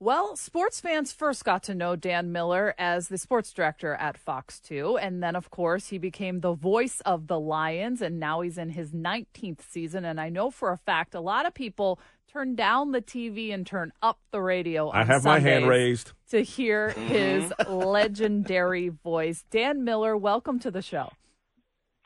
Well, sports fans first got to know Dan Miller as the sports director at Fox 2. And then, of course, he became the voice of the Lions. And now he's in his 19th season. And I know for a fact a lot of people turn down the TV and turn up the radio. I have my hand raised to hear his legendary voice. Dan Miller, welcome to the show.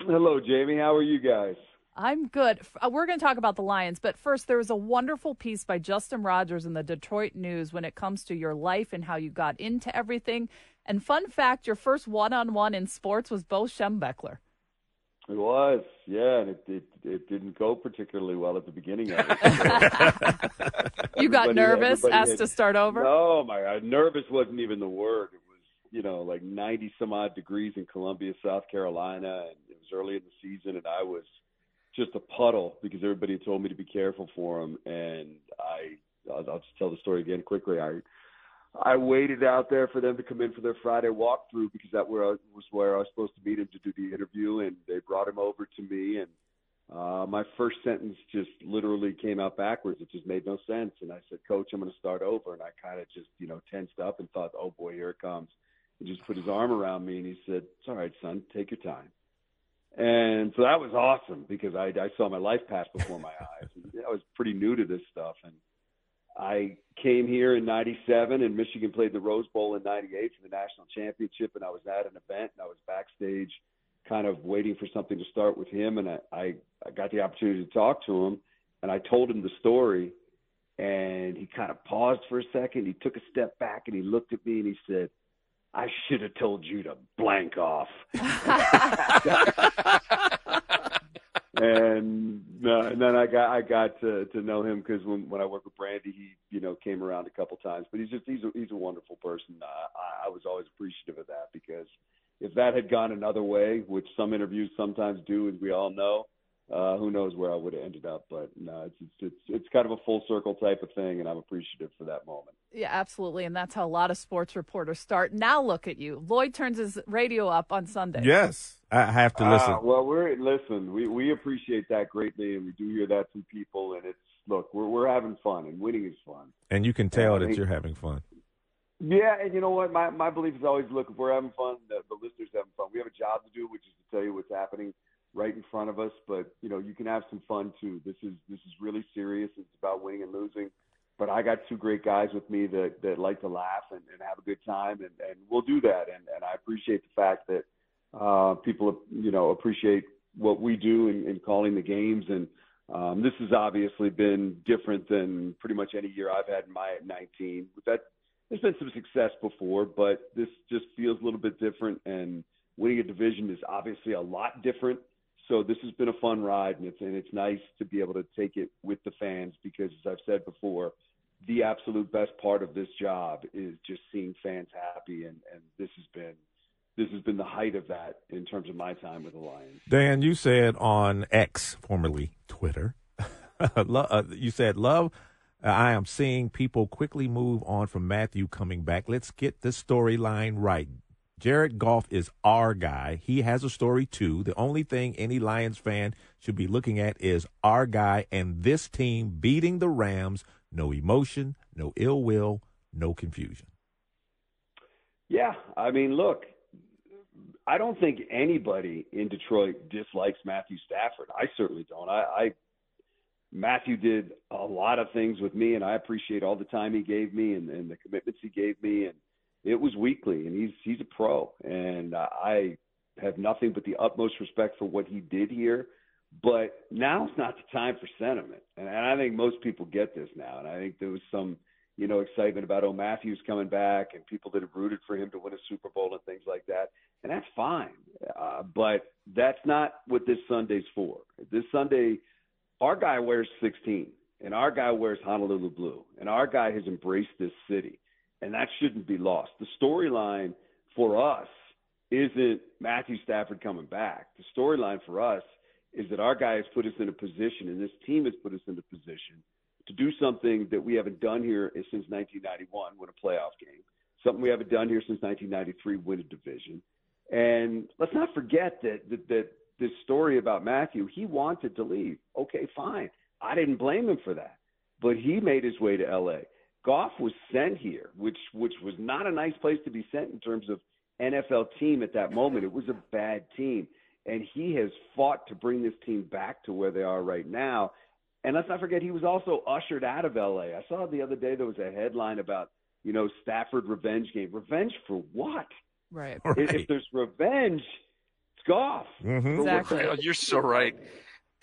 Hello, Jamie. How are you guys? I'm good. Uh, we're going to talk about the Lions, but first, there was a wonderful piece by Justin Rogers in the Detroit News when it comes to your life and how you got into everything. And fun fact, your first one-on-one in sports was Bo Schembechler. It was, yeah, and it, it it didn't go particularly well at the beginning of it. you got nervous, asked had, to start over. No, my God, nervous wasn't even the word. It was, you know, like ninety some odd degrees in Columbia, South Carolina, and it was early in the season, and I was just a puddle because everybody told me to be careful for him, and I I'll, just tell the story again quickly. I I waited out there for them to come in for their Friday walkthrough because that where I, was where I was supposed to meet him to do the interview, and they brought him over to me, and uh, my first sentence just literally came out backwards. It just made no sense, and I said, "Coach, I'm going to start over," and I kind of just you know tensed up and thought, "Oh boy, here it comes." He just put his arm around me and he said, "It's all right, son. Take your time." And so that was awesome because I, I saw my life pass before my eyes. I was pretty new to this stuff, and I came here in '97, and Michigan played the Rose Bowl in '98 for the national championship, and I was at an event, and I was backstage, kind of waiting for something to start with him, and I, I, I got the opportunity to talk to him, and I told him the story, and he kind of paused for a second, he took a step back, and he looked at me, and he said, "I should have told you to blank off." and uh, and then I got I got to to know him because when when I worked with Brandy, he you know came around a couple times. But he's just he's a he's a wonderful person. Uh, I, I was always appreciative of that because if that had gone another way, which some interviews sometimes do, as we all know, uh, who knows where I would have ended up. But no, it's, it's it's it's kind of a full circle type of thing, and I'm appreciative for that moment. Yeah, absolutely, and that's how a lot of sports reporters start. Now look at you. Lloyd turns his radio up on Sunday. Yes, I have to listen. Uh, well, we're listen. We we appreciate that greatly, and we do hear that from people. And it's look, we're we're having fun, and winning is fun. And you can tell that you're having fun. Yeah, and you know what? My my belief is always look if we're having fun, the, the listeners having fun. We have a job to do, which is to tell you what's happening right in front of us. But you know, you can have some fun too. This is this is really serious. It's about winning and losing. But I got two great guys with me that that like to laugh and, and have a good time, and and we'll do that. And and I appreciate the fact that uh, people you know appreciate what we do in, in calling the games and. Um, this has obviously been different than pretty much any year I've had in my 19. That there's been some success before, but this just feels a little bit different. And winning a division is obviously a lot different so this has been a fun ride, and it's and it's nice to be able to take it with the fans because, as I've said before, the absolute best part of this job is just seeing fans happy, and and this has been this has been the height of that in terms of my time with the Lions. Dan, you said on X, formerly Twitter, uh, you said love. I am seeing people quickly move on from Matthew coming back. Let's get the storyline right. Jared Goff is our guy. He has a story too. The only thing any Lions fan should be looking at is our guy and this team beating the Rams. No emotion, no ill will, no confusion. Yeah, I mean, look, I don't think anybody in Detroit dislikes Matthew Stafford. I certainly don't. I, I Matthew did a lot of things with me, and I appreciate all the time he gave me and, and the commitments he gave me, and it was weekly, and he's he's a pro, and I have nothing but the utmost respect for what he did here. But now's not the time for sentiment, and, and I think most people get this now. And I think there was some, you know, excitement about oh Matthews coming back, and people that have rooted for him to win a Super Bowl and things like that, and that's fine. Uh, but that's not what this Sunday's for. This Sunday, our guy wears 16, and our guy wears Honolulu blue, and our guy has embraced this city and that shouldn't be lost. The storyline for us isn't Matthew Stafford coming back. The storyline for us is that our guy has put us in a position, and this team has put us in a position to do something that we haven't done here since 1991, win a playoff game. Something we haven't done here since 1993, win a division. And let's not forget that, that, that this story about Matthew, he wanted to leave. Okay, fine. I didn't blame him for that. But he made his way to LA Goff was sent here, which which was not a nice place to be sent in terms of NFL team at that moment. It was a bad team, and he has fought to bring this team back to where they are right now. And let's not forget, he was also ushered out of LA. I saw the other day there was a headline about you know Stafford revenge game. Revenge for what? Right. Right. If, if there's revenge, it's Goff. Mhm. Exactly. You're so right.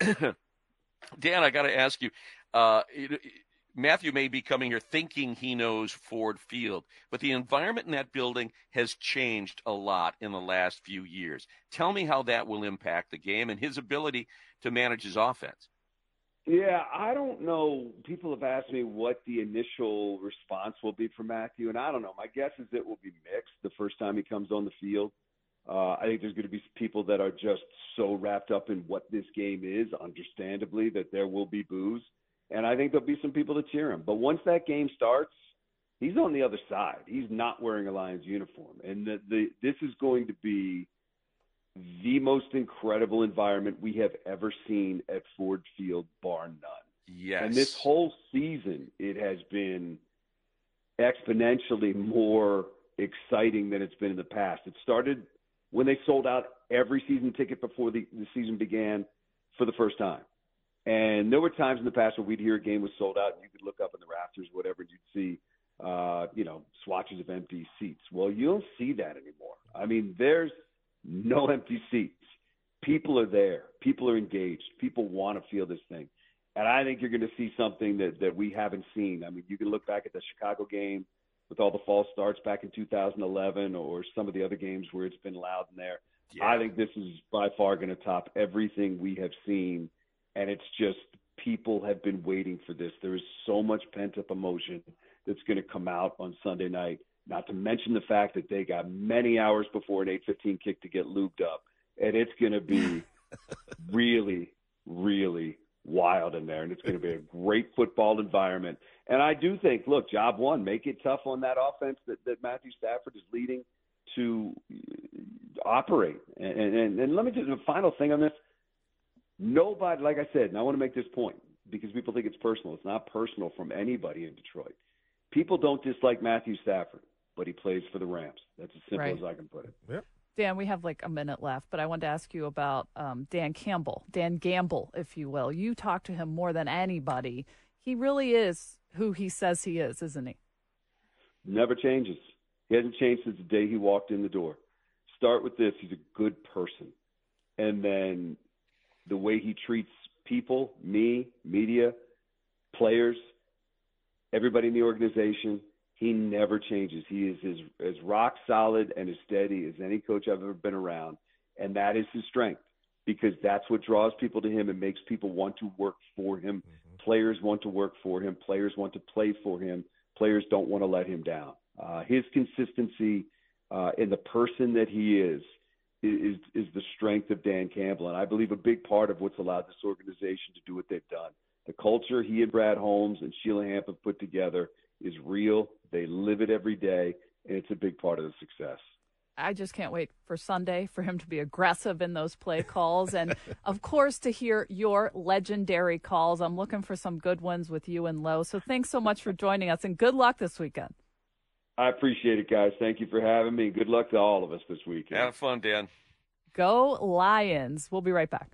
Dan, I got to ask you. Uh, it- Matthew may be coming here thinking he knows Ford Field, but the environment in that building has changed a lot in the last few years. Tell me how that will impact the game and his ability to manage his offense. Yeah, I don't know. People have asked me what the initial response will be for Matthew, and I don't know. My guess is it will be mixed the first time he comes on the field. Uh, I think there's going to be people that are just so wrapped up in what this game is, understandably, that there will be boos. And I think there'll be some people that cheer him. But once that game starts, he's on the other side. He's not wearing a Lions uniform. And the, the, this is going to be the most incredible environment we have ever seen at Ford Field, bar none. Yes. And this whole season, it has been exponentially more exciting than it's been in the past. It started when they sold out every season ticket before the, the season began for the first time. And there were times in the past where we'd hear a game was sold out, and you could look up in the rafters, whatever, and you'd see, uh, you know, swatches of empty seats. Well, you don't see that anymore. I mean, there's no empty seats. People are there. People are engaged. People want to feel this thing. And I think you're going to see something that, that we haven't seen. I mean, you can look back at the Chicago game with all the false starts back in 2011 or some of the other games where it's been loud in there. Yeah. I think this is by far going to top everything we have seen. And it's just people have been waiting for this. There is so much pent up emotion that's going to come out on Sunday night. Not to mention the fact that they got many hours before an 8:15 kick to get lubed up, and it's going to be really, really wild in there, and it's going to be a great football environment. And I do think, look, job one, make it tough on that offense that, that Matthew Stafford is leading to operate. And, and, and let me just the final thing on this. Nobody, like I said, and I want to make this point because people think it's personal. It's not personal from anybody in Detroit. People don't dislike Matthew Stafford, but he plays for the Rams. That's as simple Right. as I can put it. Dan, we have like a minute left, but I wanted to ask you about um, Dan Campbell, Dan Gamble, if you will. You talk to him more than anybody. He really is who he says he is, isn't he? Never changes. He hasn't changed since the day he walked in the door. Start with this: he's a good person, and then the way he treats people, me, media, players, everybody in the organization. He never changes. He is as, as rock solid and as steady as any coach I've ever been around, and that is his strength because that's what draws people to him and makes people want to work for him. Players want to work for him. Players want to play for him. Players don't want to let him down. Uh, his consistency uh, in the person that he is is is the strength of Dan Campbell, and I believe a big part of what's allowed this organization to do what they've done. The culture he and Brad Holmes and Sheila Hamp have put together is real. They live it every day, and it's a big part of the success. I just can't wait for Sunday for him to be aggressive in those play calls. And of course, to hear your legendary calls. I'm looking for some good ones with you and Lowe. So thanks so much for joining us and good luck this weekend. I appreciate it, guys. Thank you for having me. Good luck to all of us this weekend. Have fun, Dan. Go Lions. We'll be right back.